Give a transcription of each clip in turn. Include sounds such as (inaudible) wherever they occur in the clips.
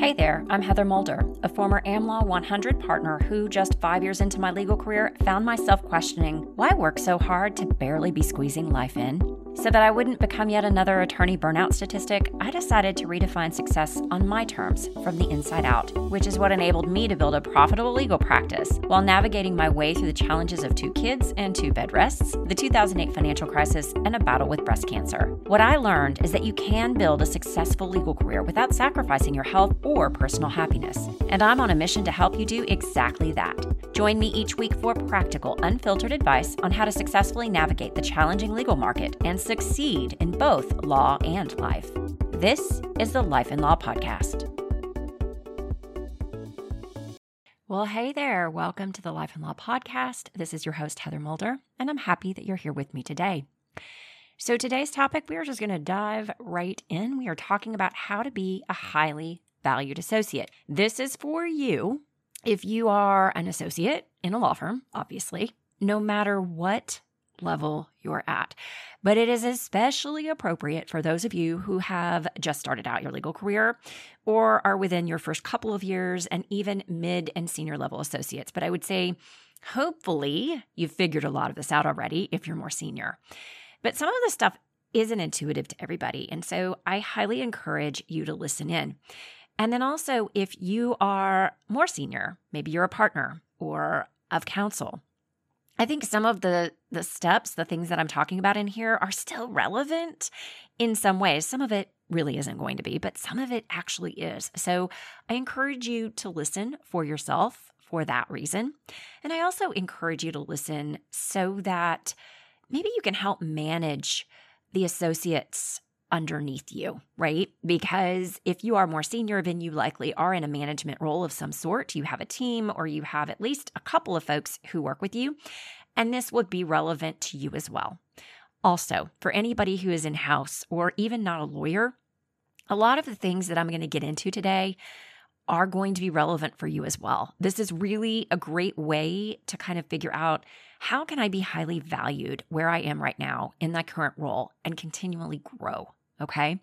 Hey there, I'm Heather Moulder, a former AmLaw 100 partner who, just five years into my legal career, found myself questioning why work so hard to barely be squeezing life in? So that I wouldn't become yet another attorney burnout statistic, I decided to redefine success on my terms from the inside out, which is what enabled me to build a profitable legal practice while navigating my way through the challenges of two kids and two bed rests, the 2008 financial crisis, and a battle with breast cancer. What I learned is that you can build a successful legal career without sacrificing your health or personal happiness. And I'm on a mission to help you do exactly that. Join me each week for practical, unfiltered advice on how to successfully navigate the challenging legal market and succeed in both law and life. This is the Life and Law Podcast. Well, hey there. Welcome to the Life and Law Podcast. This is your host, Heather Moulder, and I'm happy that you're here with me today. So, today's topic, we are just going to dive right in. We are talking about how to be a highly valued associate. This is for you if you are an associate in a law firm, obviously, no matter what level you're at. But it is especially appropriate for those of you who have just started out your legal career or are within your first couple of years and even mid and senior level associates. But I would say, hopefully, you've figured a lot of this out already if you're more senior. But some of the stuff isn't intuitive to everybody. And so I highly encourage you to listen in. And then also, if you are more senior, maybe you're a partner or of counsel, I think some of the the steps, the things that I'm talking about in here are still relevant in some ways. Some of it really isn't going to be, but some of it actually is. So I encourage you to listen for yourself for that reason. And I also encourage you to listen so that maybe you can help manage the associates underneath you, right? Because if you are more senior, then you likely are in a management role of some sort. You have a team or you have at least a couple of folks who work with you. And this would be relevant to you as well. Also, for anybody who is in house or even not a lawyer, a lot of the things that I'm going to get into today are going to be relevant for you as well. This is really a great way to kind of figure out how can I be highly valued where I am right now in my current role and continually grow. Okay.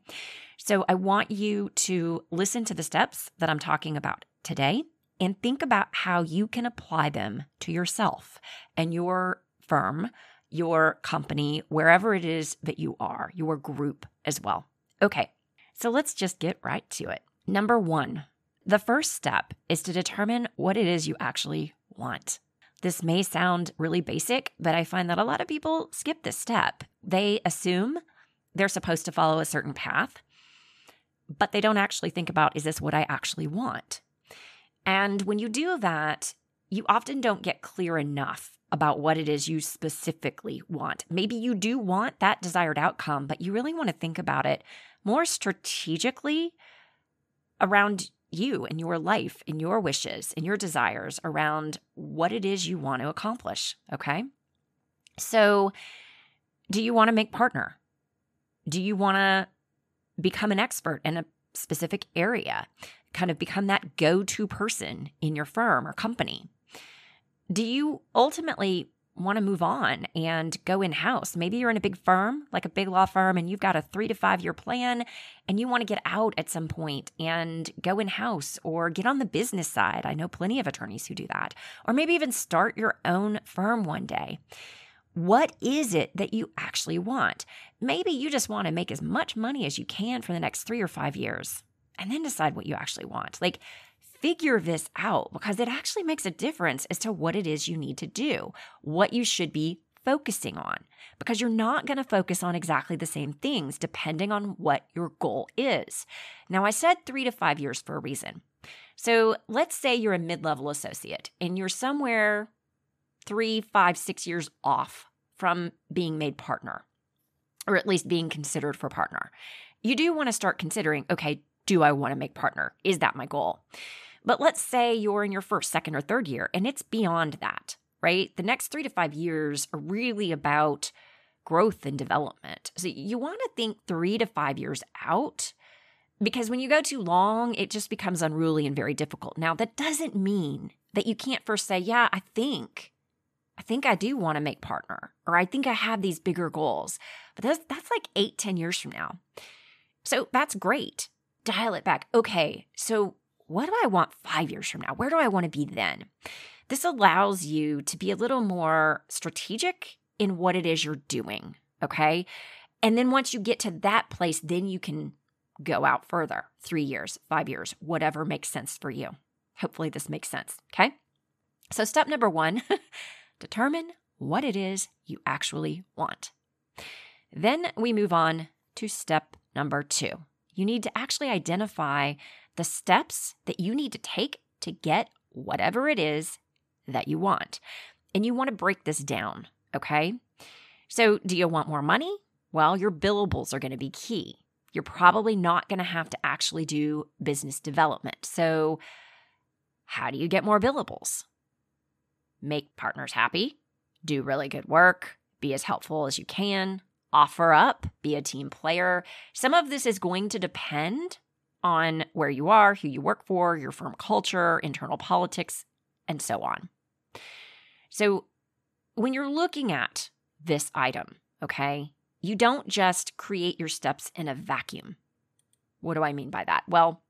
So I want you to listen to the steps that I'm talking about today and think about how you can apply them to yourself and your firm, your company, wherever it is that you are, your group as well. Okay. So let's just get right to it. Number one, the first step is to determine what it is you actually want. This may sound really basic, but I find that a lot of people skip this step. They assume they're supposed to follow a certain path, but they don't actually think about is this what I actually want? And when you do that, you often don't get clear enough about what it is you specifically want. Maybe you do want that desired outcome, but you really want to think about it more strategically around you and your life and your wishes and your desires around what it is you want to accomplish. Okay. So, do you want to make partner? Do you want to become an expert in a specific area? Kind of become that go to person in your firm or company? Do you ultimately want to move on and go in house? Maybe you're in a big firm, like a big law firm, and you've got a three to five year plan and you want to get out at some point and go in house or get on the business side. I know plenty of attorneys who do that. Or maybe even start your own firm one day. What is it that you actually want? Maybe you just want to make as much money as you can for the next three or five years and then decide what you actually want. Like, figure this out because it actually makes a difference as to what it is you need to do, what you should be focusing on, because you're not going to focus on exactly the same things depending on what your goal is. Now, I said three to five years for a reason. So let's say you're a mid level associate and you're somewhere three, five, six years off from being made partner, or at least being considered for partner. You do want to start considering okay, do I want to make partner? Is that my goal? But let's say you're in your first, second, or third year and it's beyond that, right? The next three to five years are really about growth and development. So you want to think three to five years out because when you go too long, it just becomes unruly and very difficult. Now, that doesn't mean that you can't first say, Yeah, I think I think I do want to make partner, or I think I have these bigger goals. But that's, that's like eight, ten years from now. So that's great. Dial it back. Okay, so what do I want five years from now? Where do I want to be then? This allows you to be a little more strategic in what it is you're doing. Okay. And then once you get to that place, then you can go out further three years, five years, whatever makes sense for you. Hopefully, this makes sense. Okay. So, step number one (laughs) determine what it is you actually want. Then we move on to step number two. You need to actually identify the steps that you need to take to get whatever it is that you want. And you want to break this down, okay? So, do you want more money? Well, your billables are going to be key. You're probably not going to have to actually do business development. So, how do you get more billables? Make partners happy, do really good work, be as helpful as you can, offer up, be a team player. Some of this is going to depend on where you are, who you work for, your firm culture, internal politics, and so on. So, when you're looking at this item, okay, you don't just create your steps in a vacuum. What do I mean by that? Well,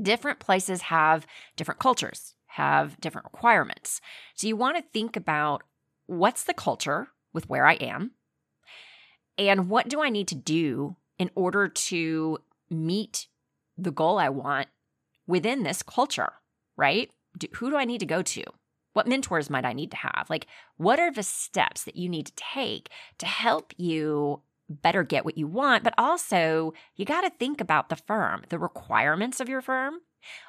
different places have different cultures, have different requirements. So, you want to think about what's the culture with where I am, and what do I need to do in order to meet the goal I want within this culture, right? Do, who do I need to go to? What mentors might I need to have? Like, what are the steps that you need to take to help you better get what you want? But also, you got to think about the firm, the requirements of your firm,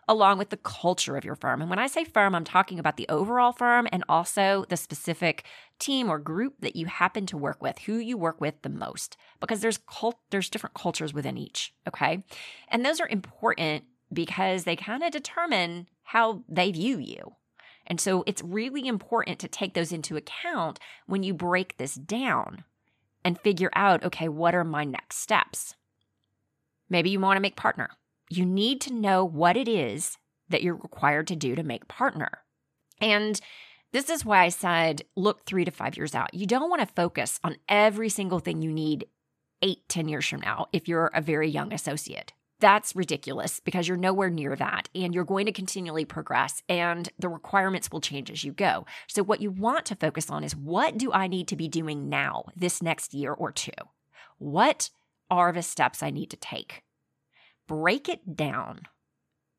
along with the culture of your firm. And when I say firm, I'm talking about the overall firm and also the specific team or group that you happen to work with, who you work with the most, because there's cult, there's different cultures within each, okay? And those are important because they kind of determine how they view you. And so it's really important to take those into account when you break this down and figure out okay, what are my next steps? Maybe you want to make partner you need to know what it is that you're required to do to make partner. And this is why I said look three to five years out. You don't want to focus on every single thing you need eight, ten years from now if you're a very young associate. That's ridiculous because you're nowhere near that and you're going to continually progress and the requirements will change as you go. So, what you want to focus on is what do I need to be doing now, this next year or two? What are the steps I need to take? Break it down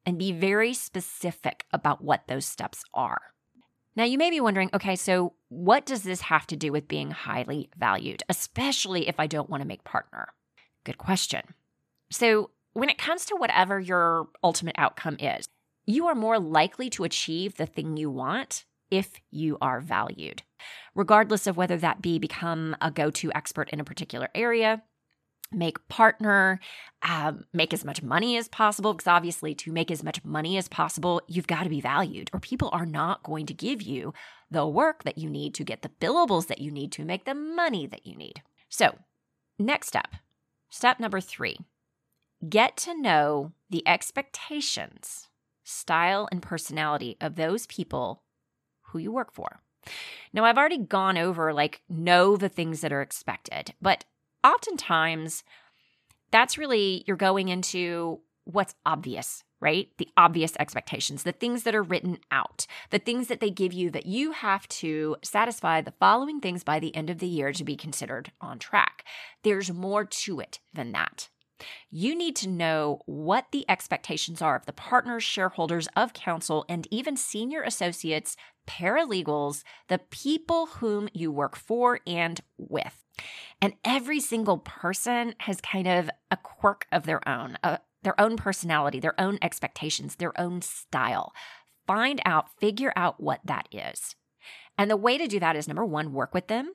and be very specific about what those steps are. Now, you may be wondering okay, so what does this have to do with being highly valued, especially if I don't want to make partner? Good question. So, when it comes to whatever your ultimate outcome is, you are more likely to achieve the thing you want if you are valued, regardless of whether that be become a go to expert in a particular area make partner, um, make as much money as possible. Because obviously, to make as much money as possible, you've got to be valued, or people are not going to give you the work that you need to get the billables that you need to make the money that you need. So, next step, step number three get to know the expectations, style, and personality of those people who you work for. Now, I've already gone over like know the things that are expected, but oftentimes that's really you're going into what's obvious, right? The obvious expectations, the things that are written out, the things that they give you that you have to satisfy the following things by the end of the year to be considered on track. There's more to it than that. You need to know what the expectations are of the partners, shareholders of counsel, and even senior associates, paralegals, the people whom you work for and with. And every single person has kind of a quirk of their own, uh, their own personality, their own expectations, their own style. Find out, figure out what that is. And the way to do that is number one, work with them.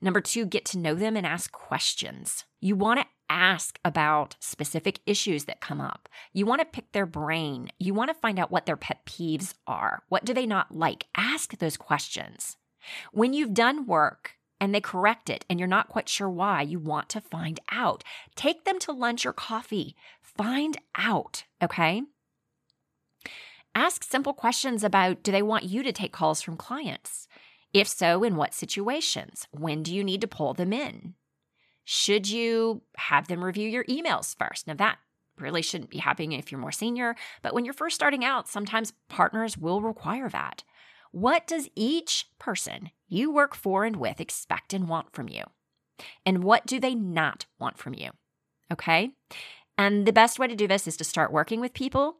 Number two, get to know them and ask questions. You want to ask about specific issues that come up. You want to pick their brain. You want to find out what their pet peeves are. What do they not like? Ask those questions. When you've done work and they correct it and you're not quite sure why, you want to find out. Take them to lunch or coffee. Find out, okay? Ask simple questions about do they want you to take calls from clients? If so, in what situations? When do you need to pull them in? Should you have them review your emails first? Now, that really shouldn't be happening if you're more senior. But when you're first starting out, sometimes partners will require that. What does each person you work for and with expect and want from you? And what do they not want from you? Okay. And the best way to do this is to start working with people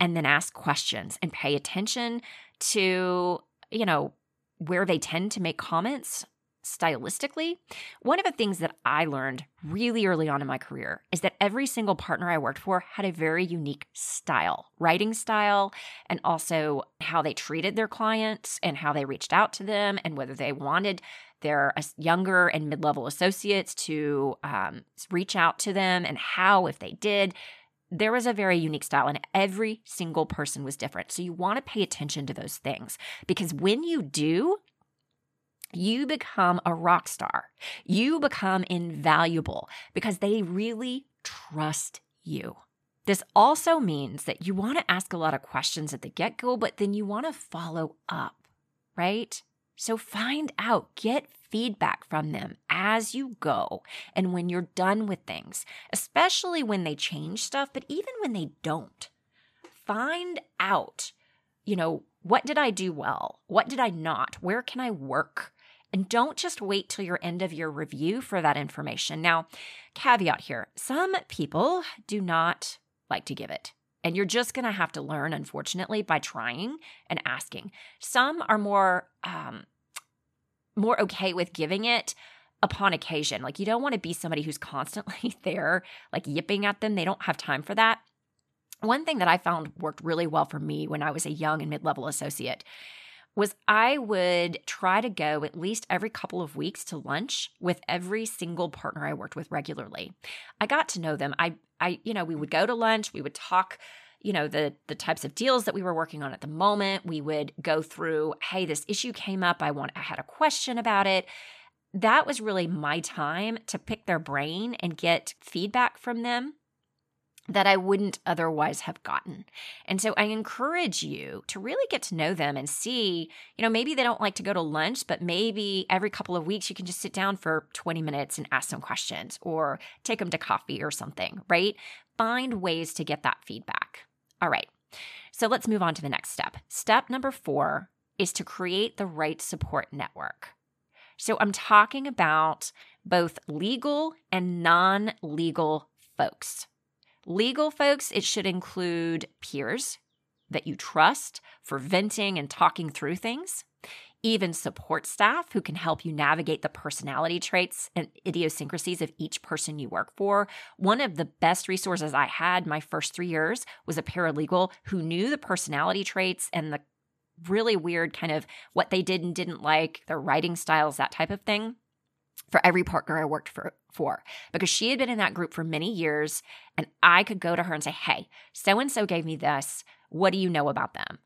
and then ask questions and pay attention to, you know, where they tend to make comments stylistically. One of the things that I learned really early on in my career is that every single partner I worked for had a very unique style, writing style, and also how they treated their clients and how they reached out to them and whether they wanted their younger and mid level associates to um, reach out to them and how, if they did, there was a very unique style and every single person was different. So you want to pay attention to those things because when you do, you become a rock star. You become invaluable because they really trust you. This also means that you want to ask a lot of questions at the get go, but then you want to follow up, right? So find out, get feedback from them as you go and when you're done with things, especially when they change stuff, but even when they don't. Find out, you know, what did I do well? What did I not? Where can I work? And don't just wait till your end of your review for that information. Now, caveat here some people do not like to give it. And you're just going to have to learn, unfortunately, by trying and asking. Some are more um, more okay with giving it upon occasion. Like you don't want to be somebody who's constantly (laughs) there, like yipping at them. They don't have time for that. One thing that I found worked really well for me when I was a young and mid level associate was I would try to go at least every couple of weeks to lunch with every single partner I worked with regularly. I got to know them. I I you know, we would go to lunch, we would talk you know the the types of deals that we were working on at the moment. We would go through hey this issue came up. I want i had a question about it. That was really my time to pick their brain and get feedback from them that I wouldn't otherwise have gotten. And so I encourage you to really get to know them and see, you know, maybe they don't like to go to lunch, but maybe every couple of weeks you can just sit down for 20 minutes and ask some questions or take them to coffee or something, right? Find ways to get that feedback. All right. So let's move on to the next step. Step number four is to create the right support network. So I'm talking about both legal and non legal folks. Legal folks, it should include peers that you trust for venting and talking through things, even support staff who can help you navigate the personality traits and idiosyncrasies of each person you work for. One of the best resources I had my first three years was a paralegal who knew the personality traits and the really weird kind of what they did and didn't like, their writing styles, that type of thing for every partner I worked for, for because she had been in that group for many years and I could go to her and say, "Hey, so and so gave me this. What do you know about them?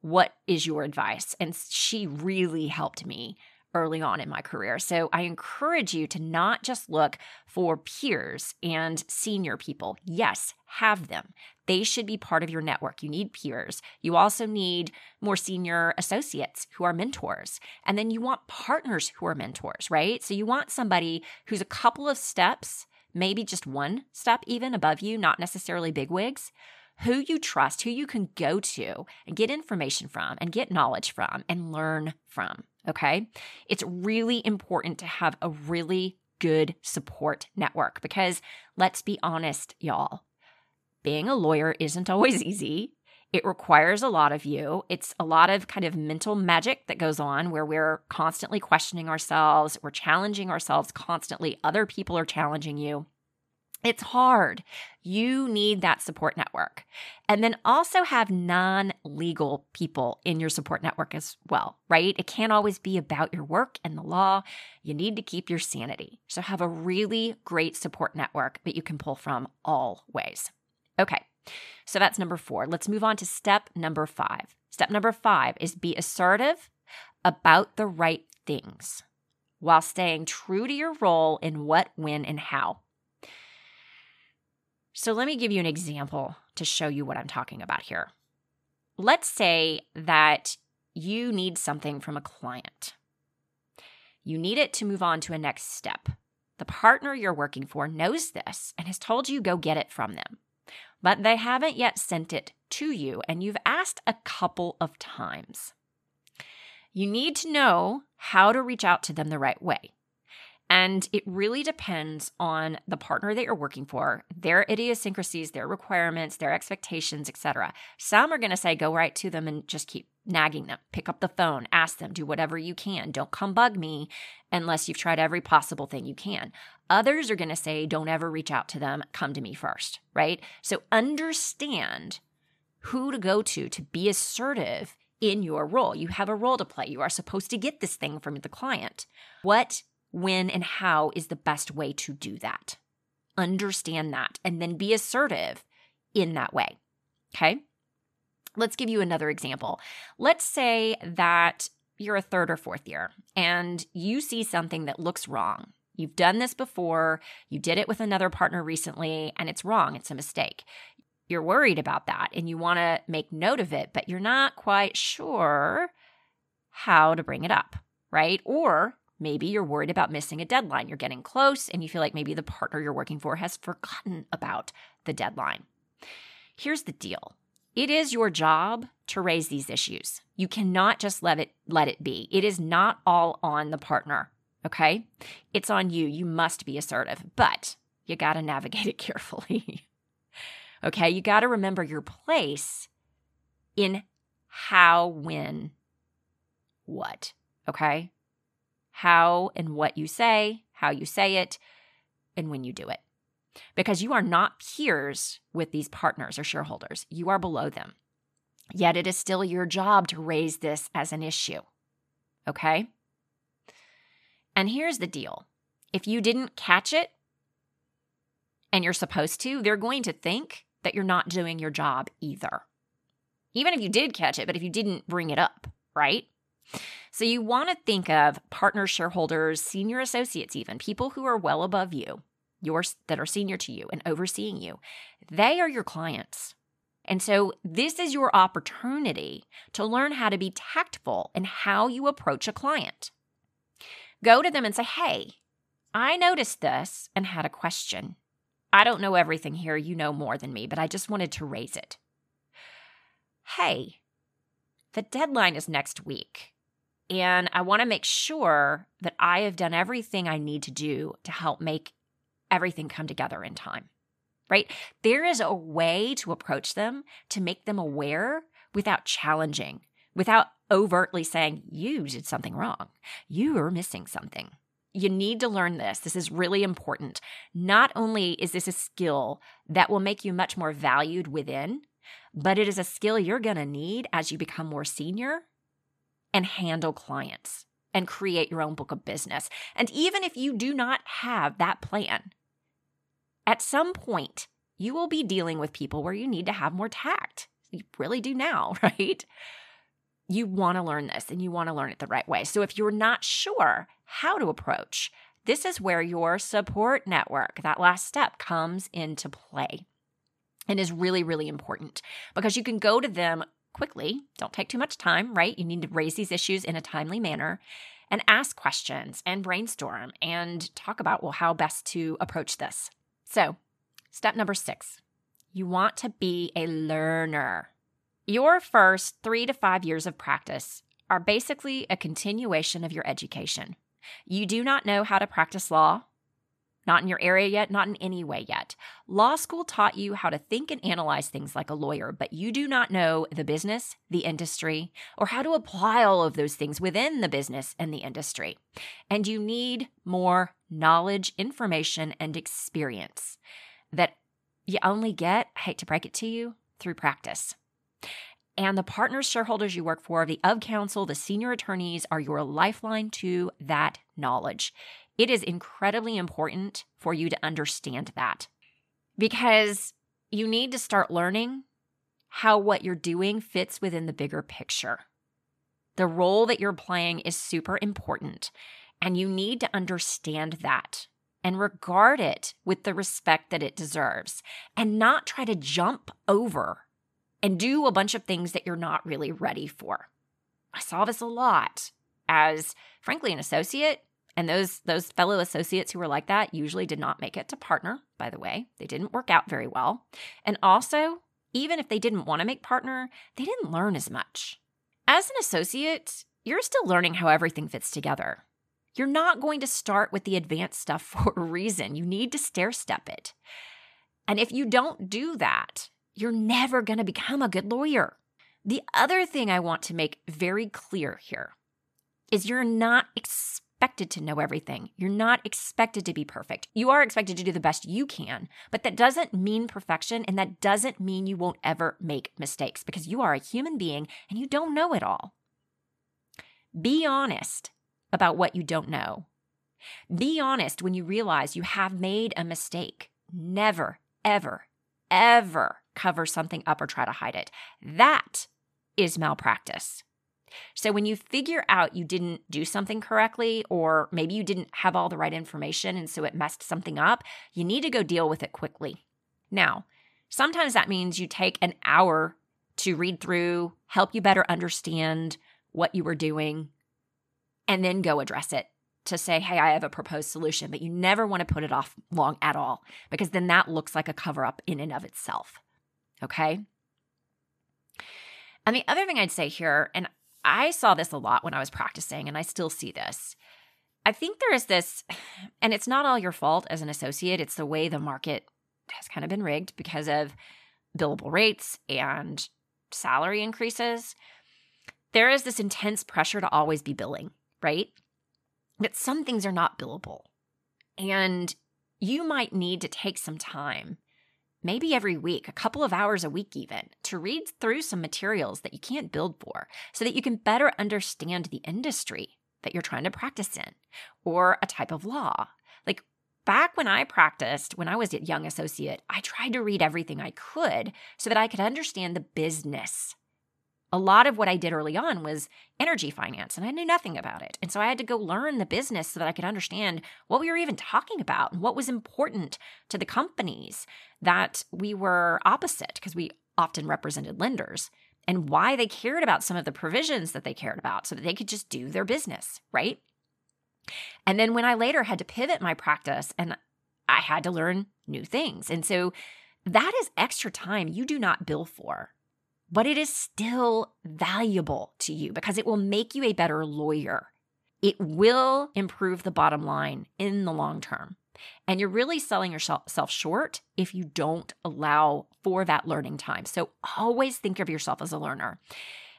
What is your advice?" And she really helped me early on in my career. So I encourage you to not just look for peers and senior people. Yes, have them. They should be part of your network. You need peers. You also need more senior associates who are mentors. And then you want partners who are mentors, right? So you want somebody who's a couple of steps, maybe just one step even above you, not necessarily big wigs, who you trust, who you can go to and get information from and get knowledge from and learn from. Okay. It's really important to have a really good support network because let's be honest, y'all, being a lawyer isn't (laughs) always easy. It requires a lot of you. It's a lot of kind of mental magic that goes on where we're constantly questioning ourselves, we're challenging ourselves constantly. Other people are challenging you. It's hard. You need that support network. And then also have non legal people in your support network as well, right? It can't always be about your work and the law. You need to keep your sanity. So have a really great support network that you can pull from all ways. Okay, so that's number four. Let's move on to step number five. Step number five is be assertive about the right things while staying true to your role in what, when, and how. So let me give you an example to show you what I'm talking about here. Let's say that you need something from a client. You need it to move on to a next step. The partner you're working for knows this and has told you go get it from them. but they haven't yet sent it to you and you've asked a couple of times. You need to know how to reach out to them the right way. And it really depends on the partner that you're working for, their idiosyncrasies, their requirements, their expectations, etc. Some are going to say go right to them and just keep nagging them. Pick up the phone, ask them, do whatever you can. Don't come bug me unless you've tried every possible thing you can. Others are going to say don't ever reach out to them, come to me first, right? So understand who to go to to be assertive in your role. You have a role to play. You are supposed to get this thing from the client. What when, and how is the best way to do that. Understand that and then be assertive in that way. Okay. Let's give you another example. Let's say that you're a third or fourth year and you see something that looks wrong. You've done this before, you did it with another partner recently, and it's wrong, it's a mistake. You're worried about that and you want to make note of it, but you're not quite sure how to bring it up, right? Or Maybe you're worried about missing a deadline. You're getting close and you feel like maybe the partner you're working for has forgotten about the deadline. Here's the deal. It is your job to raise these issues. You cannot just let it let it be. It is not all on the partner, okay? It's on you. You must be assertive, but you got to navigate it (laughs) carefully. okay? You got to remember your place in how, when, what, okay? How and what you say, how you say it, and when you do it. Because you are not peers with these partners or shareholders, you are below them. Yet it is still your job to raise this as an issue. Okay? And here's the deal if you didn't catch it and you're supposed to, they're going to think that you're not doing your job either. Even if you did catch it, but if you didn't bring it up, right? So you want to think of partner shareholders, senior associates, even people who are well above you, yours that are senior to you and overseeing you. They are your clients. And so this is your opportunity to learn how to be tactful in how you approach a client. Go to them and say, Hey, I noticed this and had a question. I don't know everything here. You know more than me, but I just wanted to raise it. Hey, the deadline is next week. And I want to make sure that I have done everything I need to do to help make everything come together in time, right? There is a way to approach them to make them aware without challenging, without overtly saying, you did something wrong. You are missing something. You need to learn this. This is really important. Not only is this a skill that will make you much more valued within, but it is a skill you're going to need as you become more senior and handle clients and create your own book of business. And even if you do not have that plan, at some point, you will be dealing with people where you need to have more tact. You really do now, (laughs) right? You want to learn this and you want to learn it the right way. So if you're not sure how to approach, this is where your support network, that last step, comes into play and is really, really important because you can go to them quickly. Don't take too much time, right? You need to raise these issues in a timely manner and ask questions and brainstorm and talk about, well, how best to approach this. So, step number six you want to be a learner. Your first three to five years of practice are basically a continuation of your education. You do not know how to practice law not in your area yet, not in any way yet. Law school taught you how to think and analyze things like a lawyer, but you do not know the business, the industry, or how to apply all of those things within the business and the industry. And you need more knowledge, information, and experience that you only get, I hate to break it to you, through practice. And the partners, shareholders you work for, the of counsel, the senior attorneys are your lifeline to that knowledge. It is incredibly important for you to understand that because you need to start learning how what you're doing fits within the bigger picture. The role that you're playing is super important, and you need to understand that and regard it with the respect that it deserves and not try to jump over and do a bunch of things that you're not really ready for. I saw this a lot as, frankly, an associate And those those fellow associates who were like that usually did not make it to partner, by the way. They didn't work out very well. And also, even if they didn't want to make partner, they didn't learn as much. As an associate, you're still learning how everything fits together. You're not going to start with the advanced stuff (laughs) for a reason. You need to stair step it. And if you don't do that, you're never going to become a good lawyer. The other thing I want to make very clear here is you're not expected to know everything. You're not expected to be perfect. You are expected to do the best you can, but that doesn't mean perfection and that doesn't mean you won't ever make mistakes because you are a human being and you don't know it all. Be honest about what you don't know. Be honest when you realize you have made a mistake. Never, ever, ever cover something up or try to hide it. That is malpractice. So when you figure out you didn't do something correctly, or maybe you didn't have all the right information and so it messed something up, you need to go deal with it quickly. Now, sometimes that means you take an hour to read through, help you better understand what you were doing, and then go address it to say, hey, I have a proposed solution, but you never want to put it off long at all because then that looks like a cover up in and of itself. Okay. And the other thing I'd say here, and I saw this a lot when I was practicing, and I still see this. I think there is this, (sighs) and it's not all your fault as an associate, it's the way the market has kind of been rigged because of billable rates and salary increases. There is this intense pressure to always be billing, right? But some things are not billable. And you might need to take some time maybe every week, a couple of hours a week even, to read through some materials that you can't build for so that you can better understand the industry that you're trying to practice in or a type of law. Like back when I practiced, when I was a young associate, I tried to read everything I could so that I could understand the business a lot of what I did early on was energy finance, and I knew nothing about it. And so I had to go learn the business so that I could understand what we were even talking about and what was important to the companies that we were opposite, because we often represented lenders, and why they cared about some of the provisions that they cared about so that they could just do their business, right? And then when I later had to pivot my practice and I had to learn new things. And so that is extra time you do not bill for but it is still valuable to you because it will make you a better lawyer. It will improve the bottom line in the long term. And you're really selling yourself short if you don't allow for that learning time. So always think of yourself as a learner.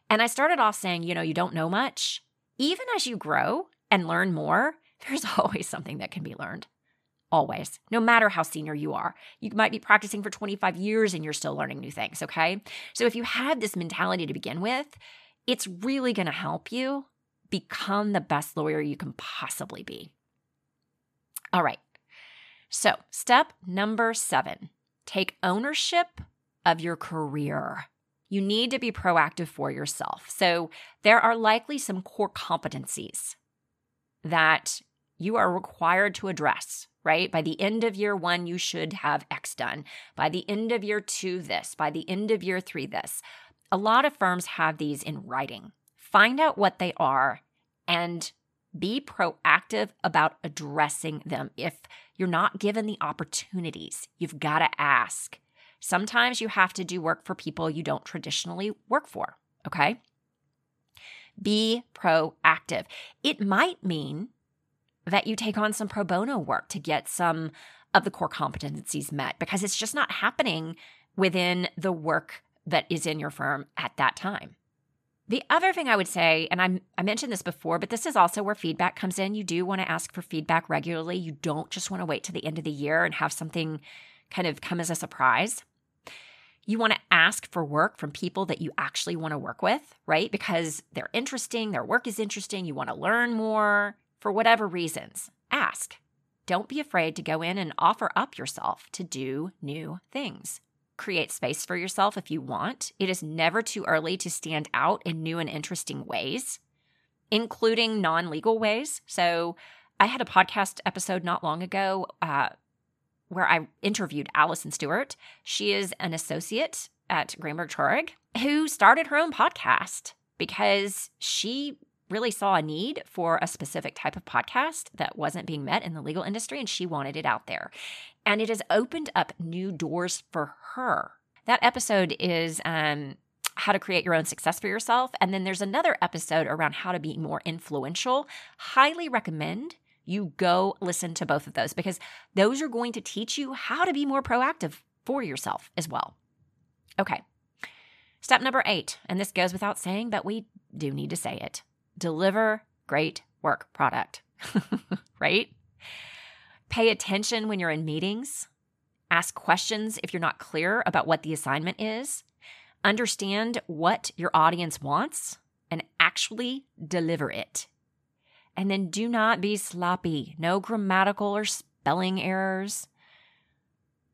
And I started off saying, you know, you don't know much. Even as you grow and learn more, (laughs) there's always something that can be learned always, no matter how senior you are. You might be practicing for 25 years and you're still learning new things, okay? So if you have this mentality to begin with, it's really going to help you become the best lawyer you can possibly be. All right. So, step number seven take ownership of your career. You need to be proactive for yourself. So, there are likely some core competencies that you are required to address right? By the end of year one, you should have X done. By the end of year two, this. By the end of year three, this. A lot of firms have these in writing. Find out what they are and be proactive about addressing them. If you're not given the opportunities, you've got to ask. Sometimes you have to do work for people you don't traditionally work for, okay? Be proactive. It might mean that you take on some pro bono work to get some of the core competencies met because it's just not happening within the work that is in your firm at that time. The other thing I would say, and I, I mentioned this before, but this is also where feedback comes in. You do want to ask for feedback regularly. You don't just want to wait to the end of the year and have something kind of come as a surprise. You want to ask for work from people that you actually want to work with, right? Because they're interesting, their work is interesting, you want to learn more, for whatever reasons. Ask. Don't be afraid to go in and offer up yourself to do new things. Create space for yourself if you want. It is never too early to stand out in new and interesting ways, including non legal ways. So, I had a podcast episode not long ago uh, where I interviewed Allison Stewart. She is an associate at Greenberg Traurig who started her own podcast because she really saw a need for a specific type of podcast that wasn't being met in the legal industry, and she wanted it out there. And it has opened up new doors for her. That episode is um, how to create your own success for yourself. And then there's another episode around how to be more influential. Highly recommend you go listen to both of those because those are going to teach you how to be more proactive for yourself as well. Okay. Step number eight, and this goes without saying, but we do need to say it deliver great work product, (laughs) right? Pay attention when you're in meetings. Ask questions if you're not clear about what the assignment is. Understand what your audience wants and actually deliver it. And then do not be sloppy. No grammatical or spelling errors.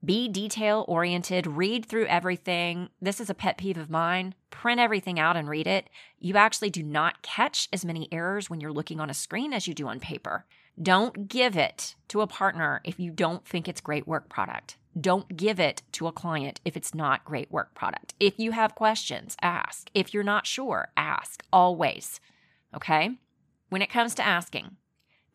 Be detail oriented, read through everything. This is a pet peeve of mine. Print everything out and read it. You actually do not catch as many errors when you're looking on a screen as you do on paper. Don't give it to a partner if you don't think it's great work product. Don't give it to a client if it's not great work product. If you have questions, ask. If you're not sure, ask always. Okay? When it comes to asking,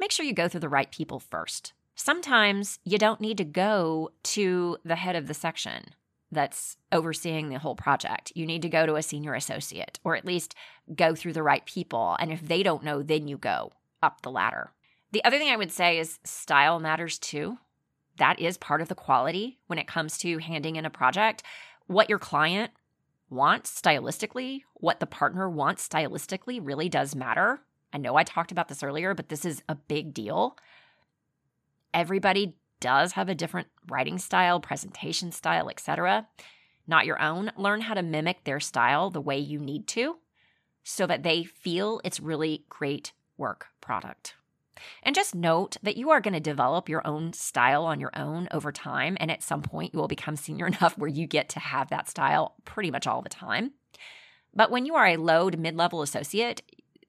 make sure you go through the right people first sometimes you don't need to go to the head of the section that's overseeing the whole project. You need to go to a senior associate or at least go through the right people. And if they don't know, then you go up the ladder. The other thing I would say is style matters too. That is part of the quality when it comes to handing in a project. What your client wants stylistically, what the partner wants stylistically really does matter. I know I talked about this earlier, but this is a big deal everybody does have a different writing style, presentation style, etc. Not your own. Learn how to mimic their style the way you need to so that they feel it's really great work product. And just note that you are going to develop your own style on your own over time. And at some point, you will become senior (laughs) enough where you get to have that style pretty much all the time. But when you are a low to mid level associate,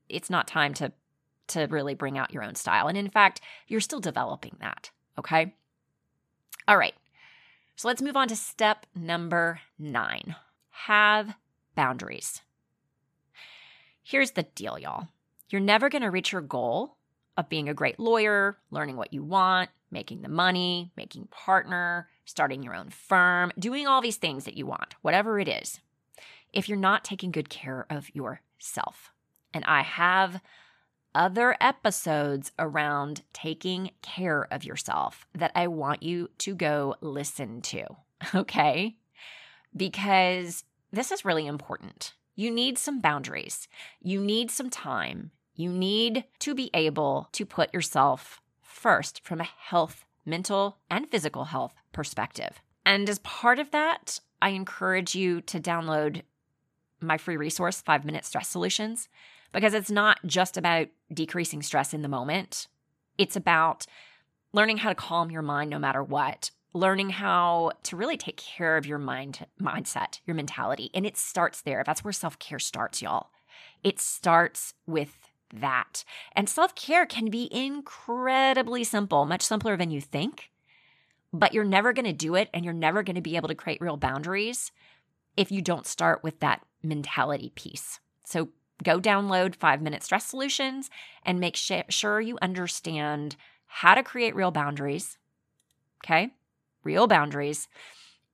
it's not time to to really bring out your own style. And in fact, you're still developing that. Okay. All right. So let's move on to step number nine have boundaries. Here's the deal, y'all. You're never going to reach your goal of being a great lawyer, learning what you want, making the money, making partner, starting your own firm, doing all these things that you want, whatever it is, if you're not taking good care of yourself. And I have other episodes around taking care of yourself that I want you to go listen to. (laughs) Okay. Because this is really important. You need some boundaries, you need some time, you need to be able to put yourself first from a health, mental, and physical health perspective. And as part of that, I encourage you to download my free resource, Five Minute Stress Solutions because it's not just about decreasing stress in the moment. It's about learning how to calm your mind no matter what, learning how to really take care of your mind mindset, your mentality. And it starts there. That's where self-care starts, y'all. It starts with that. And self-care can be incredibly simple, much simpler than you think. But you're never going to do it and you're never going to be able to create real boundaries if you don't start with that mentality piece. So Go download five minute stress solutions and make sure you understand how to create real boundaries. Okay. Real boundaries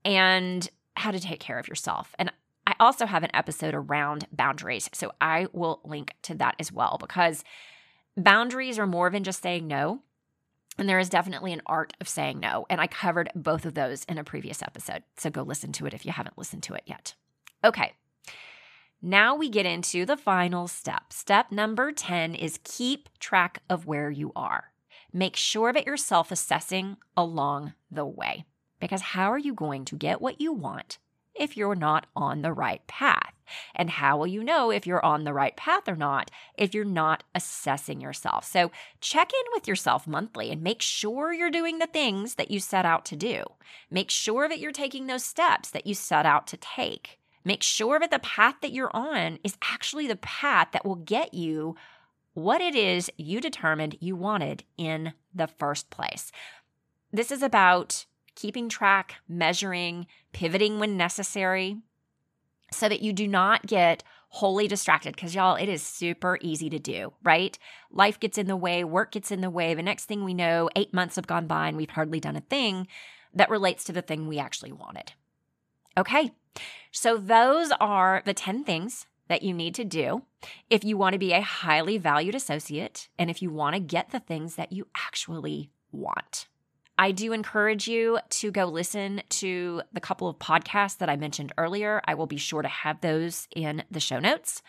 and how to take care of yourself. And I also have an episode around boundaries. So I will link to that as well because boundaries are more than just saying no. And there is definitely an art of saying no. And I covered both of those in a previous episode. So go listen to it if you haven't listened to it yet. Okay. Now we get into the final step. Step number 10 is keep track of where you are. Make sure that you're self assessing along the way. Because how are you going to get what you want if you're not on the right path? And how will you know if you're on the right path or not if you're not assessing yourself? So check in with yourself monthly and make sure you're doing the things that you set out to do. Make sure that you're taking those steps that you set out to take. Make sure that the path that you're on is actually the path that will get you what it is you determined you wanted in the first place. This is about keeping track, measuring, pivoting when necessary, so that you do not get wholly distracted because y'all, it is super easy to do, right? Life gets in the way, work gets in the way. The next thing we know, eight months have gone by and we've hardly done a thing that relates to the thing we actually wanted. Okay, so those are the 10 things that you need to do if you want to be a highly valued associate and if you want to get the things that you actually want. I do encourage you to go listen to the couple of podcasts that I mentioned earlier. I will be sure to have those in the show notes.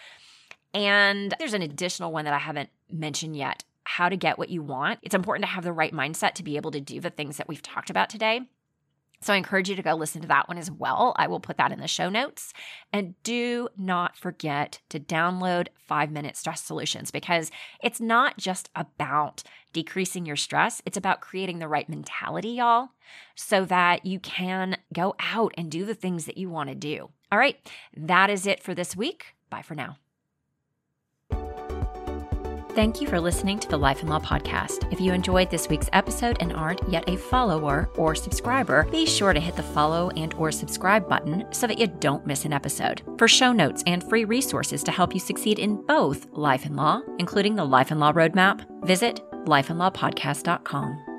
And there's an additional one that I haven't mentioned yet how to get what you want. It's important to have the right mindset to be able to do the things that we've talked about today. So I encourage you to go listen to that one as well. I will put that in the show notes. And do not forget to download five minute stress solutions because it's not just about decreasing your stress, it's about creating the right mentality, y'all, so that you can go out and do the things that you want to do. All right, that is it for this week. Bye for now. Thank you for listening to the Life and Law Podcast. If you enjoyed this week's episode and aren't yet a follower or subscriber, be sure to hit the follow and or subscribe button so that you don't miss an episode. For show notes and free resources to help you succeed in both life and law, including the Life and Law Roadmap, visit lifeandlawpodcast.com.